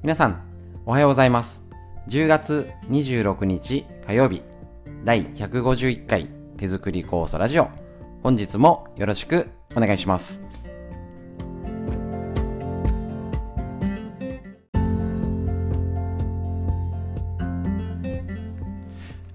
皆さん、おはようございます。10月26日火曜日、第151回手作り酵素ラジオ。本日もよろしくお願いします。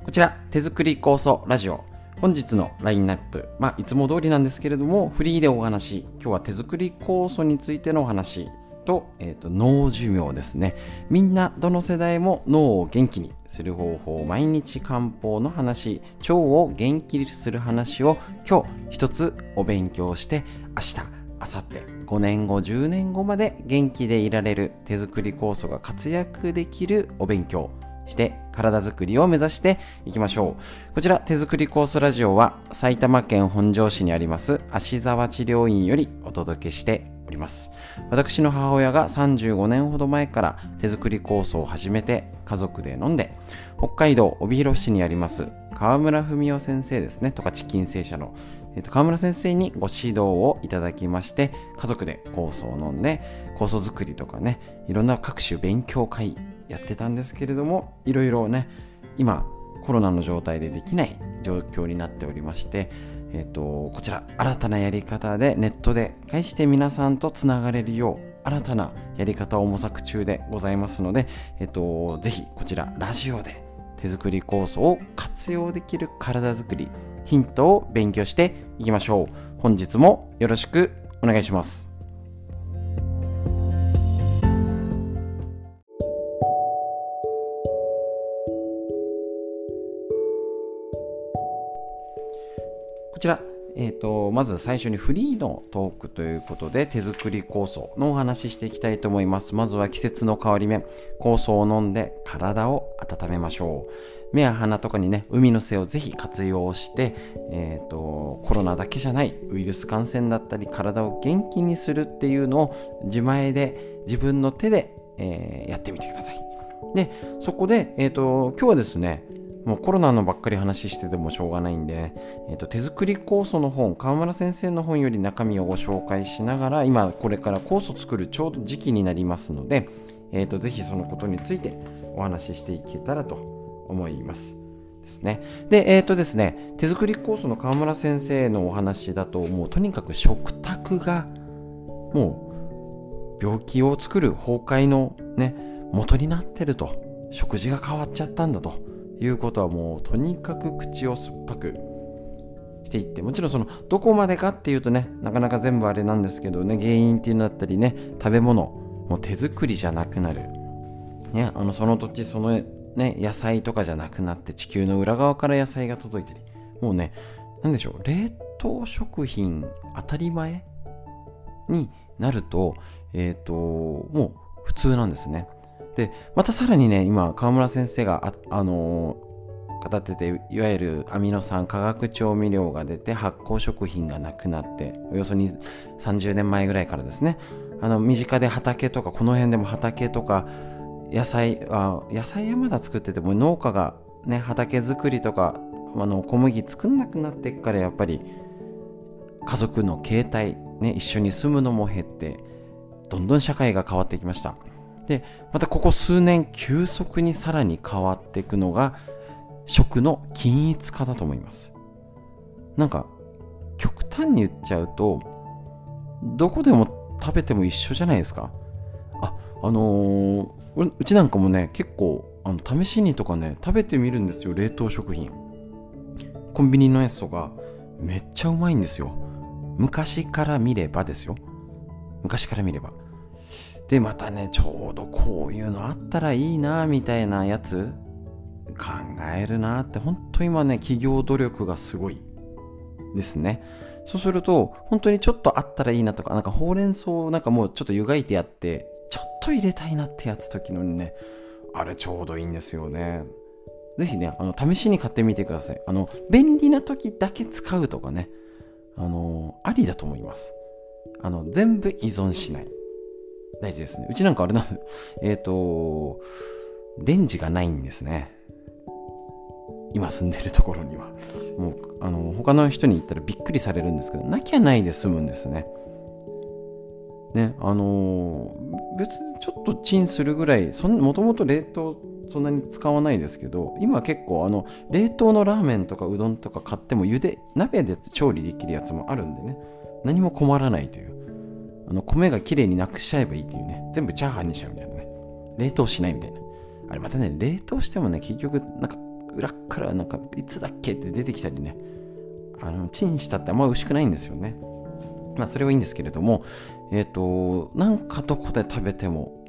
こちら、手作り酵素ラジオ。本日のラインナップ、まあ、いつも通りなんですけれども、フリーでお話、今日は手作り酵素についてのお話と、えっ、と、脳寿命ですね。みんな、どの世代も脳を元気にする方法、毎日漢方の話、腸を元気にする話を今日一つお勉強して、明日、明後日、5年後、10年後まで元気でいられる手作り酵素が活躍できるお勉強して体づくりを目指していきましょう。こちら手作り酵素ラジオは埼玉県本庄市にあります芦沢治療院よりお届けしております。私の母親が35年ほど前から手作り酵素を始めて家族で飲んで北海道帯広市にあります川村文夫先生ですねとかチキン製社の、えっと川村先生にご指導をいただきまして家族で酵素を飲んで酵素作りとかねいろんな各種勉強会やってたんですけれどもいろいろね今コロナの状態でできない状況になっておりまして、えっとこちら新たなやり方でネットで返して皆さんとつながれるよう新たなやり方を模索中でございますので、えっとぜひこちらラジオで手作り構想を活用できる体づくりヒントを勉強していきましょう。本日もよろしくお願いします。ちら、えーと、まず最初にフリーのトークということで手作り酵素のお話ししていきたいと思います。まずは季節の変わり目。酵素を飲んで体を温めましょう。目や鼻とかにね海の背をぜひ活用して、えーと、コロナだけじゃないウイルス感染だったり体を元気にするっていうのを自前で自分の手で、えー、やってみてください。でそこで、えーと今日はですねもうコロナのばっかり話しててもしょうがないんで、ね、えーと、手作り酵素の本川村先生の本より中身をご紹介しながら今これから酵素作るちょうど時期になりますので、えーと、ぜひそのことについてお話ししていけたらと思います。ですね。で、えっ、ー、とですね、手作り酵素の川村先生のお話だと、もうとにかく食卓がもう病気を作る崩壊のね、元になってると、食事が変わっちゃったんだと。いうことはもうとにかく口を酸っぱくしていってもちろんそのどこまでかっていうとねなかなか全部あれなんですけどね原因っていうのだったりね食べ物もう手作りじゃなくなる、ね、あのその土地その、ね、野菜とかじゃなくなって地球の裏側から野菜が届いたり。もうね何でしょう冷凍食品当たり前になるとえっ、ー、ともう普通なんですね。でまたさらにね今川村先生があ、あのー、語ってていわゆるアミノ酸化学調味料が出て発酵食品がなくなっておよそ30年前ぐらいからですね。あの身近で畑とかこの辺でも畑とか野菜あ野菜はまだ作ってても農家がね畑作りとかあの小麦作んなくなってっからやっぱり家族の形態、ね、一緒に住むのも減ってどんどん社会が変わってきました。でまたここ数年急速にさらに変わっていくのが食の均一化だと思います。なんか極端に言っちゃうとどこでも食べても一緒じゃないですか。ああのー、うちなんかもね結構あの試しにとかね食べてみるんですよ冷凍食品。コンビニのやつとかめっちゃうまいんですよ。昔から見ればですよ。昔から見れば。でまたねちょうどこういうのあったらいいなみたいなやつ考えるなって本当今ね企業努力がすごいですね。そうすると本当にちょっとあったらいいなとかなんかほうれん草なんかもうちょっと湯がいてやってちょっと入れたいなってやつ時のにねあれちょうどいいんですよね。ぜひねあの試しに買ってみてください。あの便利な時だけ使うとかねあのありだと思います。あの全部依存しない。大事ですね。うちなんかあれなんえっ、ー、と、レンジがないんですね。今住んでるところには。もう、あの、他の人に言ったらびっくりされるんですけど、なきゃないで済むんですね。ねあのー、別にちょっとチンするぐらいもともと冷凍そんなに使わないですけど今結構あの冷凍のラーメンとかうどんとか買っても茹で鍋で調理できるやつもあるんでね何も困らないというあの米がきれいになくしちゃえばいいっていうね。全部チャーハンにしちゃうみたいなね。冷凍しないみたいな。あれまたね冷凍してもね結局なんか裏からなんかいつだっけって出てきたりね。あのチンしたってあんま美味しくないんですよね。まあそれはいいんですけれどもえっ、ー、となんかどこで食べても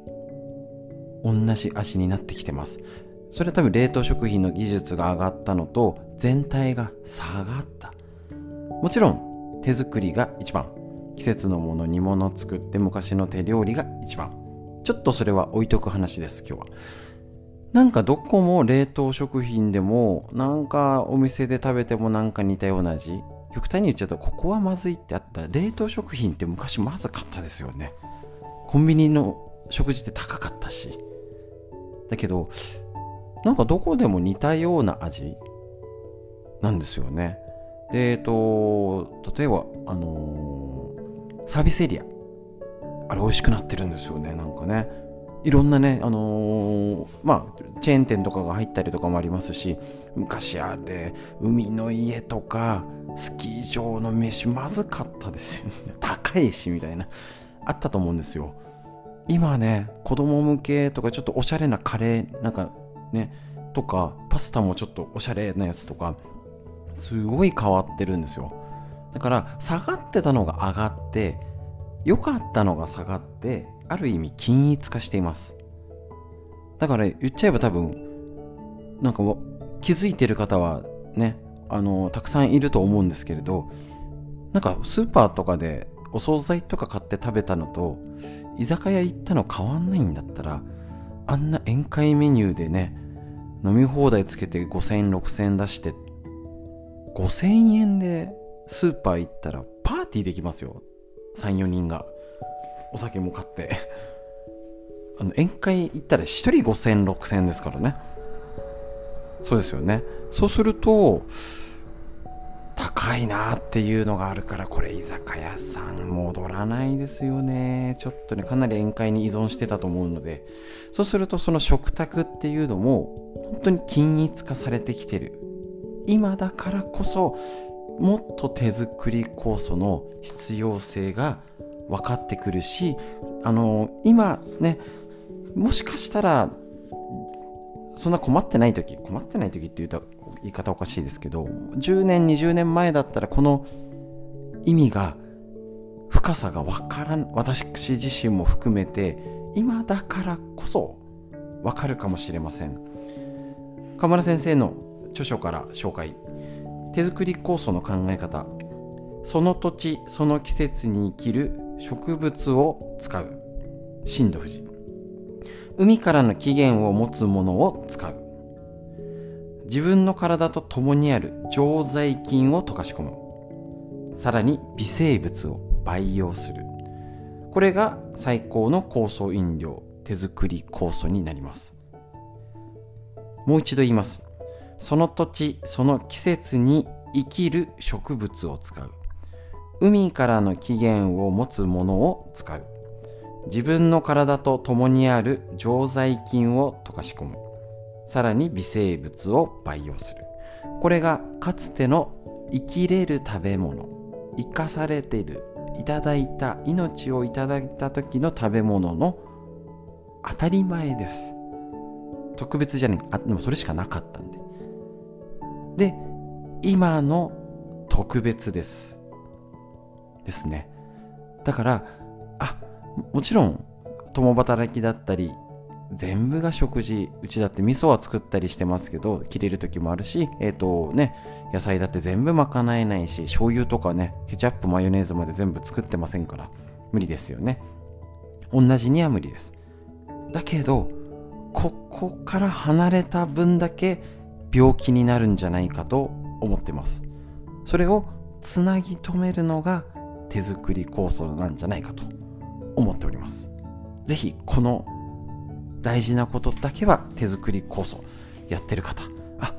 同じ味になってきてます。それは多分冷凍食品の技術が上がったのと全体が下がった。もちろん手作りが一番。季節のもの煮物作って昔の手料理が一番。ちょっとそれは置いとく話です今日は。なんかどこも冷凍食品でもなんかお店で食べてもなんか似たような味。極端に言っちゃうとここはまずいってあった。冷凍食品って昔まずかったですよね。コンビニの食事って高かったし。だけどなんかどこでも似たような味なんですよね。でえっと例えばあのー、サービスエリア。あれ美味しくなってるんですよねなんかね。いろんなねあのー、まあチェーン店とかが入ったりとかもありますし昔あれ海の家とかスキー場の飯まずかったですよね。高いしみたいな。あったと思うんですよ。今ね子供向けとかちょっとおしゃれなカレーなんかねとかパスタもちょっとおしゃれなやつとかすごい変わってるんですよ。だから下がってたのが上がって良かったのが下がってある意味均一化しています。だから言っちゃえば多分なんか気づいてる方はねあのたくさんいると思うんですけれどなんかスーパーとかでお惣菜とか買って食べたのと居酒屋行ったの変わんないんだったらあんな宴会メニューでね飲み放題つけて5,0006,000円出して5000円でスーパー行ったらパーティーできますよ。34人が。お酒も買って。あの宴会行ったら1人50006000ですからね。そうですよね。そうすると高いなっていうのがあるからこれ居酒屋さん戻らないですよね。ちょっとねかなり宴会に依存してたと思うので。そうするとその食卓っていうのも本当に均一化されてきてる。今だからこそもっと手作り酵素の必要性が分かってくるしあの今ねもしかしたらそんな困ってない時困ってない時って言うと言い方おかしいですけど10年20年前だったらこの意味が深さが分からん私自身も含めて今だからこそ分かるかもしれません。河村先生の著書から紹介手作り酵素の考え方。その土地その季節に生きる植物を使う。新土富士海からの起源を持つものを使う。自分の体と共にある。常在菌を溶かし込む。さらに微生物を培養する。これが最高の酵素飲料手作り酵素になります。もう一度言います。その土地その季節に生きる植物を使う。海からの起源を持つものを使う。自分の体と共にある常在菌を溶かし込む。さらに微生物を培養する。これがかつての生きれる食べ物。生かされている。いただいた命をいただいた時の食べ物の当たり前です。特別じゃないあでもそれしかなかったんで。で今の特別です。ですね。だからあもちろん共働きだったり全部が食事うちだって味噌は作ったりしてますけど切れる時もあるしえっ、ー、とね野菜だって全部賄えないし醤油とかねケチャップマヨネーズまで全部作ってませんから無理ですよね。同じには無理です。だけどここから離れた分だけ病気になるんじゃないかと思ってます。それをつなぎ止めるのが手作り酵素なんじゃないかと思っております。是非この大事なことだけは手作り酵素やってる方。あ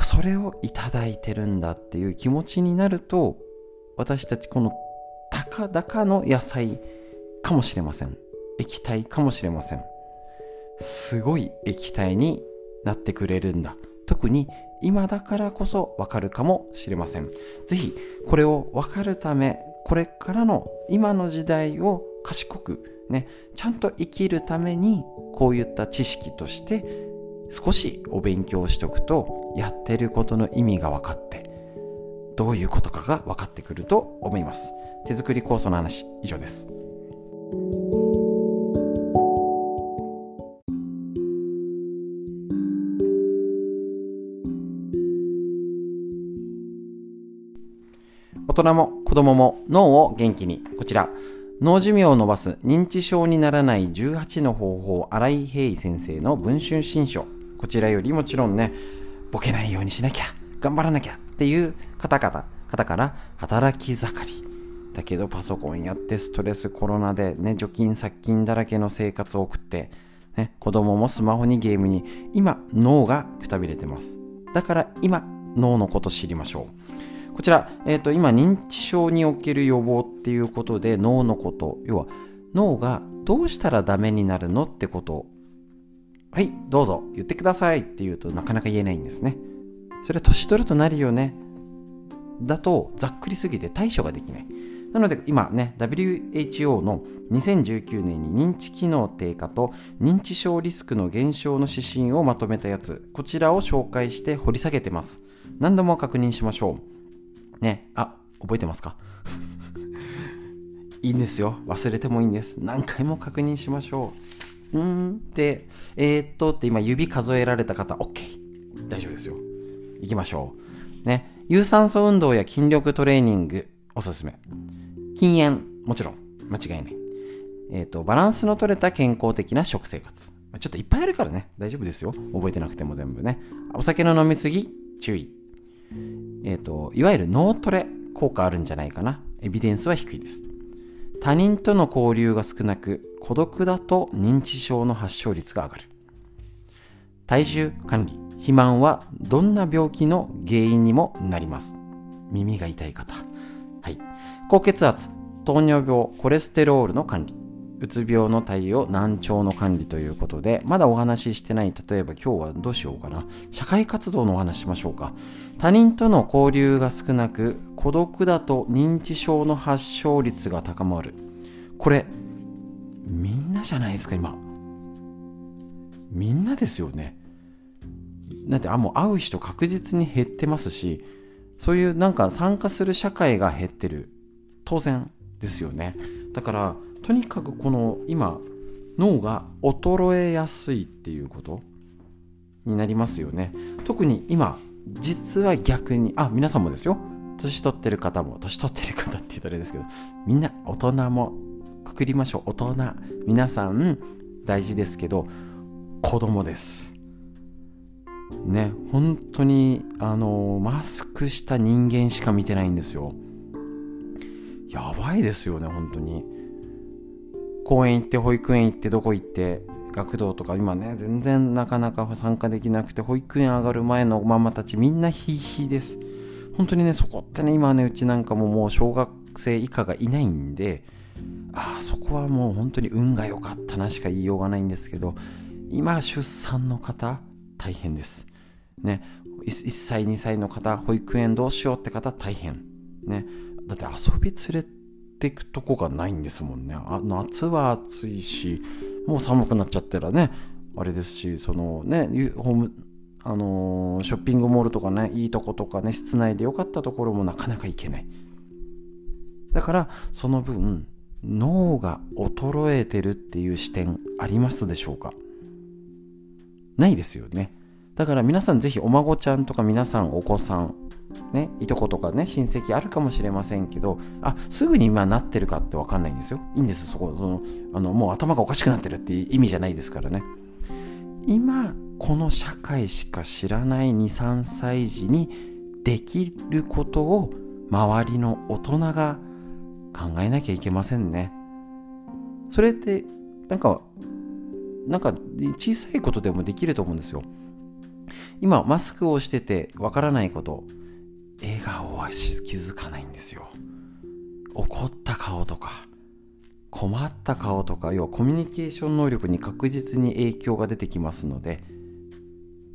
それをいただいてるんだっていう気持ちになると私たちこのたかだかの野菜かもしれません。液体かもしれません。すごい液体になってくれるんだ。特に今だからこそわかるかもしれません。是非これをわかるためこれからの今の時代を賢くねちゃんと生きるためにこういった知識として少しお勉強しておくとやってることの意味が分かってどういうことかが分かってくると思います。手作り酵素の話以上です。大人も子供も脳を元気に。こちら。脳寿命を伸ばす認知症にならない18の方法新井平先生の文春新書。こちらよりもちろんねボケないようにしなきゃ頑張らなきゃっていう方々方から働き盛り。だけどパソコンやってストレスコロナでね除菌殺菌だらけの生活を送って、ね、子供もスマホにゲームに今脳がくたびれてます。だから今脳のこと知りましょう。こちら、えーと、今認知症における予防っていうことで脳のこと。要は脳がどうしたらダメになるのってこと。をはいどうぞ。言ってくださいって言うとなかなか言えないんですね。それは年取るとなるよね。だとざっくりすぎて対処ができない。なので今ね WHO の2019年に認知機能低下と認知症リスクの減少の指針をまとめたやつこちらを紹介して掘り下げてます。何度も確認しましょう。ね。あ覚えてますか？いいんですよ。忘れてもいいんです。何回も確認しましょう。うーん。でえー、っとって今指数えられた方 OK 大丈夫ですよ。行きましょう。ね。有酸素運動や筋力トレーニングおすすめ。禁煙、もちろん、間違いない。えっ、と、バランスの取れた健康的な食生活。ちょっといっぱいあるからね、大丈夫ですよ。覚えてなくても全部ね。お酒の飲みすぎ、注意。え、ー、と、いわゆる脳トレ効果あるんじゃないかな。エビデンスは低いです。他人との交流が少なく、孤独だと認知症の発症率が上がる。体重管理、肥満はどんな病気の原因にもなります。耳が痛い方。はい。高血圧、糖尿病、コレステロールの管理、うつ病の対応、難聴の管理ということで、まだお話ししてない、例えば今日はどうしようかな。社会活動のお話しましょうか。他人との交流が少なく、孤独だと認知症の発症率が高まる。これ、みんなじゃないですか、今。みんなですよね。だって、あ、もう会う人確実に減ってますし、そういうなんか参加する社会が減ってる。当然ですよねだからとにかくこの今脳が衰えやすいっていうことになりますよね。特に今実は逆にあ皆さんもですよ。年取ってる方も年取ってる方って言うとあれですけどみんな大人もくくりましょう。大人。皆さん大事ですけど子供です。ね本当にあのマスクした人間しか見てないんですよ。やばいですよね本当に。公園行って保育園行ってどこ行って学童とか今ね全然なかなか参加できなくて保育園上がる前のママたちみんなヒーヒーです。本当にねそこってね今ねうちなんかももう小学生以下がいないんでああそこはもう本当に運が良かったなしか言いようがないんですけど今出産の方大変です。ね。1歳2歳の方保育園どうしようって方大変。ね。だって遊び連れてくとこがないんですもんね。あ夏は暑いしもう寒くなっちゃったらねあれですしそのねホームあのー、ショッピングモールとかねいいとことかね室内で良かったところもなかなか行けない。だからその分脳が衰えてるっていう視点ありますでしょうか？ないですよね。だから皆さんぜひお孫ちゃんとか皆さんお子さんね、いとことかね、親戚あるかもしれませんけど、あ、すぐに今なってるかってわかんないんですよ。いいんですそこ、その、あの、もう頭がおかしくなってるっていう意味じゃないですからね。今、この社会しか知らない2、3歳児にできることを周りの大人が考えなきゃいけませんね。それって、なんか、なんか小さいことでもできると思うんですよ。今、マスクをしててわからないこと、笑顔は気づかないんですよ。怒った顔とか困った顔とか要はコミュニケーション能力に確実に影響が出てきますので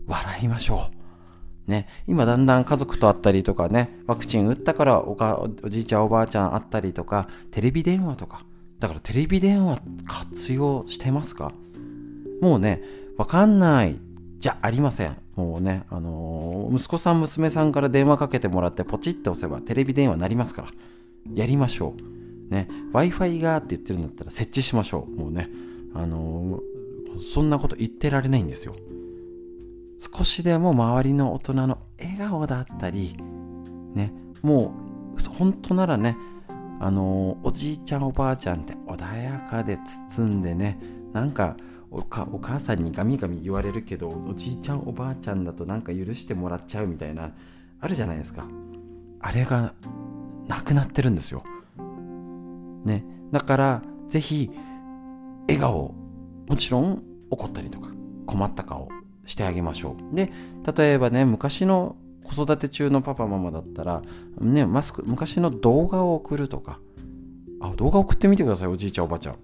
笑いましょう。ね、今だんだん家族と会ったりとかね。ワクチン打ったからおかおじいちゃんおばあちゃん会ったりとかテレビ電話とか。だからテレビ電話活用してますか？もうねわかんない。じゃありません。もうね、あのー、息子さん娘さんから電話かけてもらってポチッと押せばテレビ電話になりますから。やりましょう。ね。Wi-Fi がって言ってるんだったら設置しましょう。もうね。あのー、そんなこと言ってられないんですよ。少しでも周りの大人の笑顔だったりね。もう本当ならねあのおじいちゃんおばあちゃんって穏やかで包んでねなんかお母さんにガミガミ言われるけどおじいちゃんおばあちゃんだとなんか許してもらっちゃうみたいなあるじゃないですか。あれがなくなってるんですよ。ね。だからぜひ笑顔もちろん怒ったりとか困った顔してあげましょう。で例えばね昔の子育て中のパパママだったら、ね、マスク昔の動画を送るとか。あ動画送ってみてくださいおじいちゃんおばあちゃん。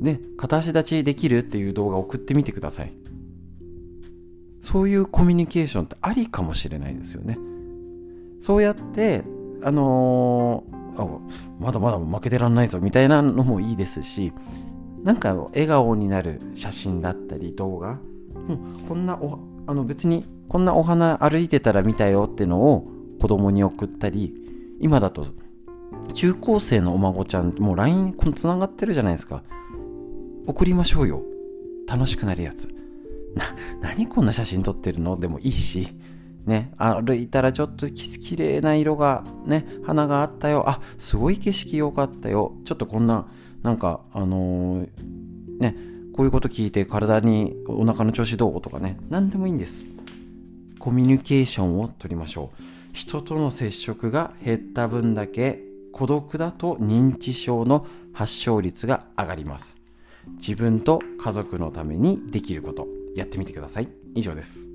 ね片足立ちできるっていう動画送ってみてください。そういうコミュニケーションってありかもしれないですよね。そうやってあのー、あまだまだ負けてらんないぞみたいなのもいいですしなんか笑顔になる写真だったり動画、うん、こんなおあの別にこんなお花歩いてたら見たよってのを子供に送ったり今だと中高生のお孫ちゃんもう LINE つながってるじゃないですか。送りましょうよ。楽しくなるやつ。な何こんな写真撮ってるの？でもいいし。ね歩いたらちょっときれいな色がね花があったよ。あすごい景色良かったよ。ちょっとこんななんかあのー、ねこういうこと聞いて体にお腹の調子どう？とかね。何でもいいんです。コミュニケーションをとりましょう。人との接触が減った分だけ孤独だと認知症の発症率が上がります。自分と家族のためにできること。やってみてください。以上です。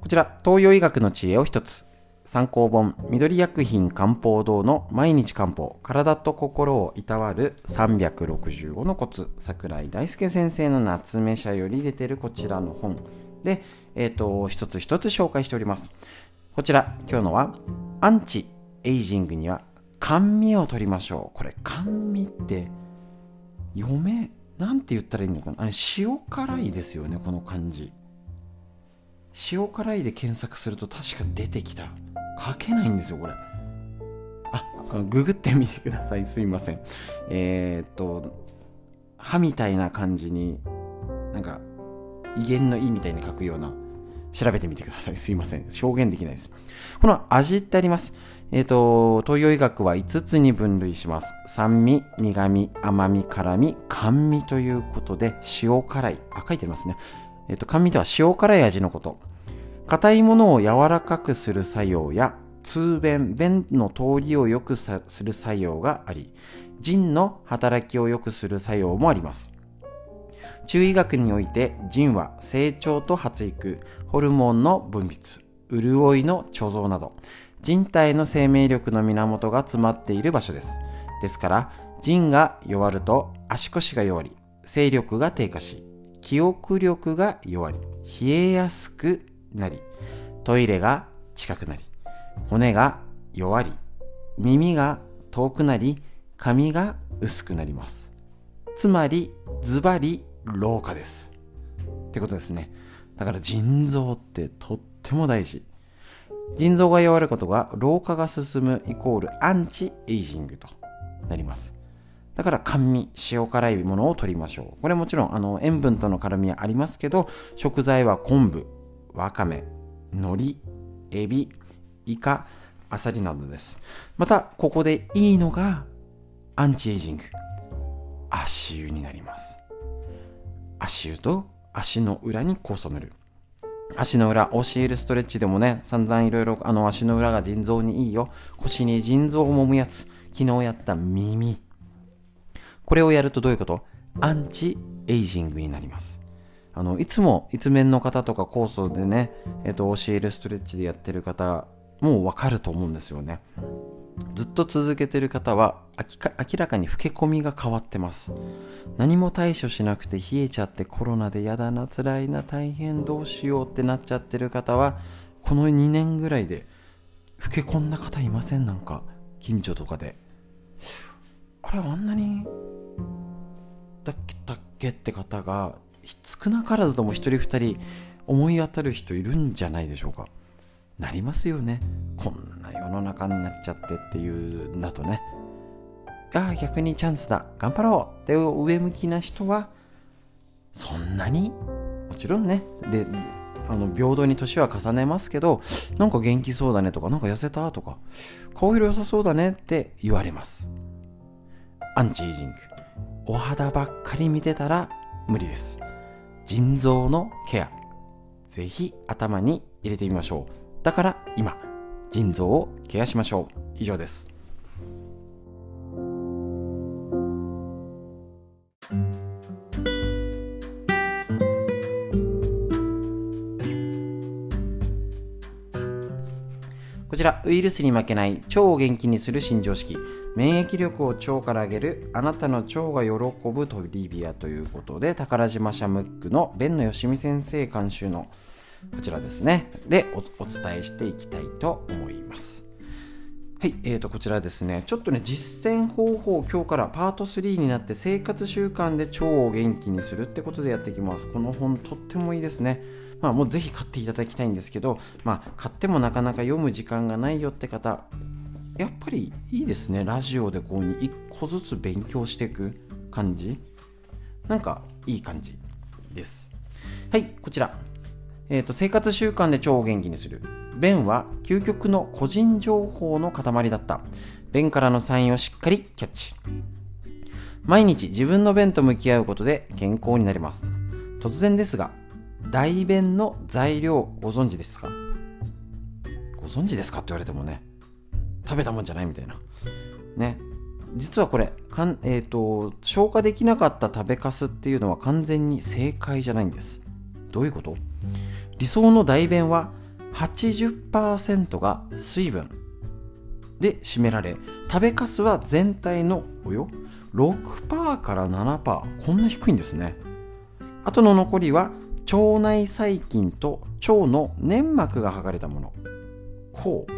こちら、東洋医学の知恵を一つ。参考本、緑薬品漢方堂の毎日漢方、体と心をいたわる365のコツ、桜井大輔先生の夏目社より出てるこちらの本。で、えっ、ー、と、一つ一つ紹介しております。こちら、今日のは、アンチエイジングには甘味を取りましょう。これ、甘味って、読め、なんて言ったらいいのかなあれ、塩辛いですよね、この漢字。塩辛いで検索すると確か出てきた書けないんですよこれあググってみてくださいすいませんえー、っと歯みたいな感じになんか威厳の「い」みたいに書くような調べてみてください。すいません。証言できないです。この味ってあります？えっ、ー、と東洋医学は5つに分類します。酸味苦味甘み辛み甘味ということで塩辛い。あ書いてますね。えっと、甘味とは塩辛い味のこと。硬いものを柔らかくする作用や、通便、便の通りを良くする作用があり、腎の働きを良くする作用もあります。中医学において腎は成長と発育、ホルモンの分泌、潤いの貯蔵など、人体の生命力の源が詰まっている場所です。ですから、腎が弱ると足腰が弱り、勢力が低下し、記憶力が弱り、冷えやすくなり、トイレが近くなり、骨が弱り、耳が遠くなり、髪が薄くなります。つまり、ズバリ老化です。ってことですね。だから腎臓ってとっても大事。腎臓が弱ることが老化が進むイコールアンチエイジングとなります。だから甘味、塩辛いものを取りましょう。これもちろんあの塩分との絡みはありますけど、食材は昆布、わかめ、海苔、エビ、イカ、アサリなどです。また、ここでいいのがアンチエイジング。足湯になります。足湯と足の裏に酵素塗る。足の裏、OCL ストレッチでもね、散々いろいろあの足の裏が腎臓にいいよ。腰に腎臓を揉むやつ。昨日やった耳。これをやるとどういうこと？アンチエイジングになります。あのいつも一面の方とかコースでね、えっと、教えるストレッチでやってる方もう分かると思うんですよねずっと続けてる方は明らかに老け込みが変わってます。何も対処しなくて冷えちゃってコロナでやだな辛いな大変どうしようってなっちゃってる方はこの2年ぐらいで老け込んだ方いませんなんか？近所とかで。あれあんなにだっけだっけって方が少なからずとも1人2人思い当たる人いるんじゃないでしょうか。なりますよね。こんな世の中になっちゃってっていうんだとね。ああ逆にチャンスだ。頑張ろう。って上向きな人はそんなに？もちろんね。であの平等に年は重ねますけどなんか元気そうだねとかなんか痩せたとか顔色良さそうだねって言われます。アンチエイジング。お肌ばっかり見てたら無理です。腎臓のケア。ぜひ頭に入れてみましょう。だから今。腎臓をケアしましょう。以上です。こちらウイルスに負けない腸を元気にする新常識。免疫力を腸から上げるあなたの腸が喜ぶトリビアということで宝島シャムックの弁野よしみ先生監修のこちらですね。でお、お伝えしていきたいと思います。はい、えーと、こちらですね、ちょっとね、実践方法、今日からパート3になって生活習慣で腸を元気にするってことでやっていきます。この本、とってもいいですね。まあ、もうぜひ買っていただきたいんですけど、まあ、買ってもなかなか読む時間がないよって方、やっぱりいいですね、ラジオでこうに1個ずつ勉強していく感じ。なんかいい感じです。はい、こちら。えーと、生活習慣で腸を元気にする。便は究極の個人情報の塊だった。便からのサインをしっかりキャッチ。毎日自分の便と向き合うことで健康になります。突然ですが、大便の材料ご存知ですか？ご存知ですかって言われてもね、食べたもんじゃないみたいな。ね。実はこれ、かんえーと消化できなかった食べかすっていうのは完全に正解じゃないんです。どういうこと？理想の代弁は80%が水分。で占められ食べかすは全体のおよ6%から7%こんな低いんですね。あとの残りは腸内細菌と腸の粘膜が剥がれたもの。こう。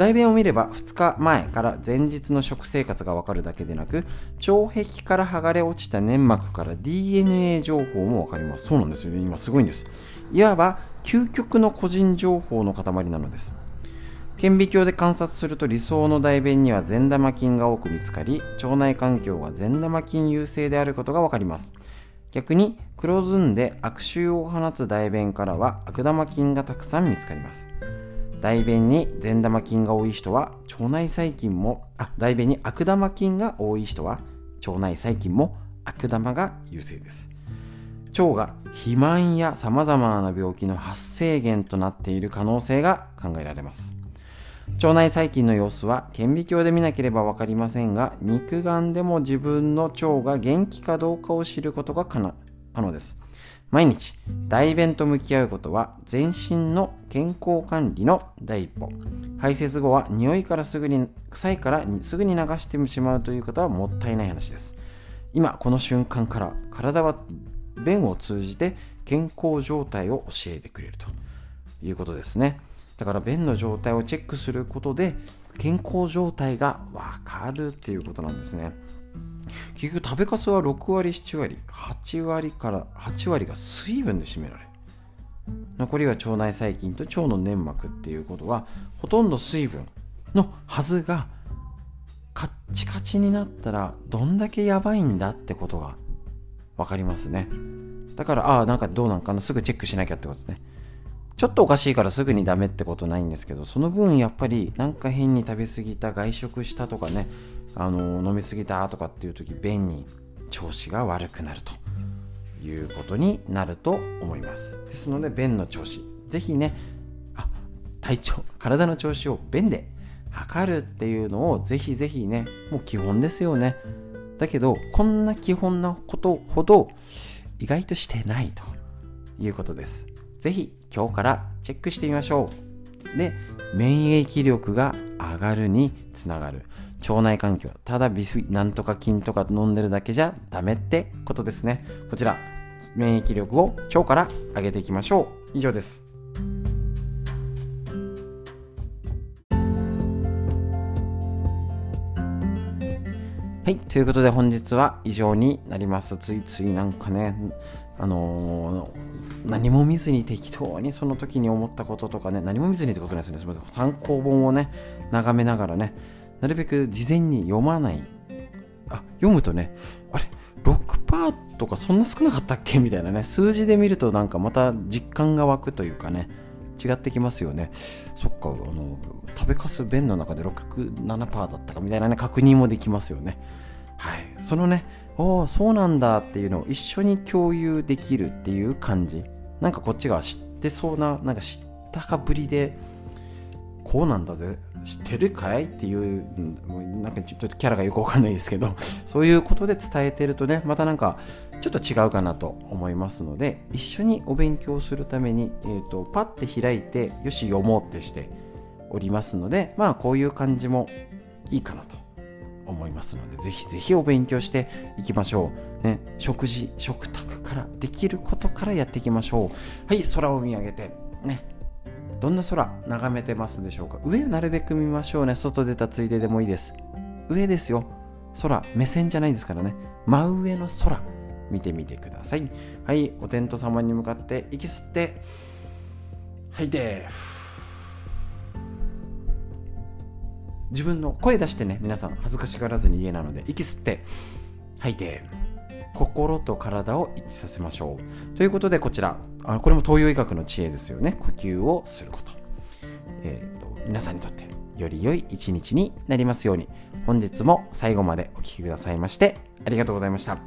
大便を見れば2日前から前日の食生活がわかるだけでなく腸壁から剥がれ落ちた粘膜から DNA 情報もわかります。そうなんですよね。今すごいんです。いわば究極の個人情報の塊なのです。顕微鏡で観察すると理想の大便には善玉菌が多く見つかり腸内環境が善玉菌優勢であることがわかります。逆に黒ずんで悪臭を放つ大便からは悪玉菌がたくさん見つかります。大便に善玉菌が多い人は腸内細菌もあ大便に悪玉菌が多い人は腸内細菌も悪玉が優勢です。腸が肥満やさまざまな病気の発生源となっている可能性が考えられます。腸内細菌の様子は顕微鏡で見なければ分かりませんが肉眼でも自分の腸が元気かどうかを知ることが可能です。毎日大便と向き合うことは全身の健康管理の第一歩。排泄後は匂いからすぐに臭いからすぐに流してしまうということはもったいない話です。今この瞬間から体は便を通じて健康状態を教えてくれると。いうことですね。だから便の状態をチェックすることで健康状態がわかるっていうことなんですね。結局食べかすは6割7割8割から8割が水分で占められ残りは腸内細菌と腸の粘膜っていうことはほとんど水分のはずがカッチカチになったらどんだけやばいんだってことが分かりますね。だからああなんかどうなんかのすぐチェックしなきゃってことですね。ちょっとおかしいからすぐにダメってことないんですけどその分やっぱりなんか変に食べ過ぎた外食したとかねあの飲み過ぎたとかっていう時便に調子が悪くなるということになると思います。ですので便の調子。ぜひねあ体調 体の調子を便で測るっていうのをぜひぜひねもう基本ですよね。だけどこんな基本なことほど意外としてないということです。ぜひ今日からチェックしてみましょう。で免疫力が上がるにつながる。腸内環境ただビスなんとか菌とか飲んでるだけじゃダメってことですね。こちら免疫力を腸から上げていきましょう。以上です。はいということで本日は以上になります。ついついなんかねあのー、何も見ずに適当にその時に思ったこととかね何も見ずにってことないですね。すみません。参考本をね眺めながらねなるべく事前に読まない。あ読むとねあれ6%とかそんな少なかったっけ？みたいなね数字で見るとなんかまた実感が湧くというかね違ってきますよね。そっかあの食べかす便の中で67%だったか？みたいなね確認もできますよね。はい。そのねおおそうなんだっていうのを一緒に共有できるっていう感じ。なんかこっちが知ってそうななんか知ったかぶりでこうなんだぜ。知ってるかい？っていうなんかちょっとキャラがよくわかんないですけど。そういうことで伝えてるとねまたなんかちょっと違うかなと思いますので一緒にお勉強するために、えーと、パッて開いてよし読もうってしておりますのでまあこういう感じもいいかなと思いますのでぜひぜひお勉強していきましょう、ね、食事食卓からできることからやっていきましょう。はい空を見上げてね。どんな空眺めてますでしょうか？上なるべく見ましょうね。外出たついででもいいです。上ですよ。空目線じゃないですからね。真上の空見てみてください。はいお天道様に向かって息吸って吐いて。自分の声出してね皆さん恥ずかしがらずに家なので息吸って吐いて。心と体を一致させましょう。ということでこちら。あこれも東洋医学の知恵ですよね。呼吸をすること,、えーと、皆さんにとってより良い一日になりますように。本日も最後までお聴きくださいましてありがとうございました。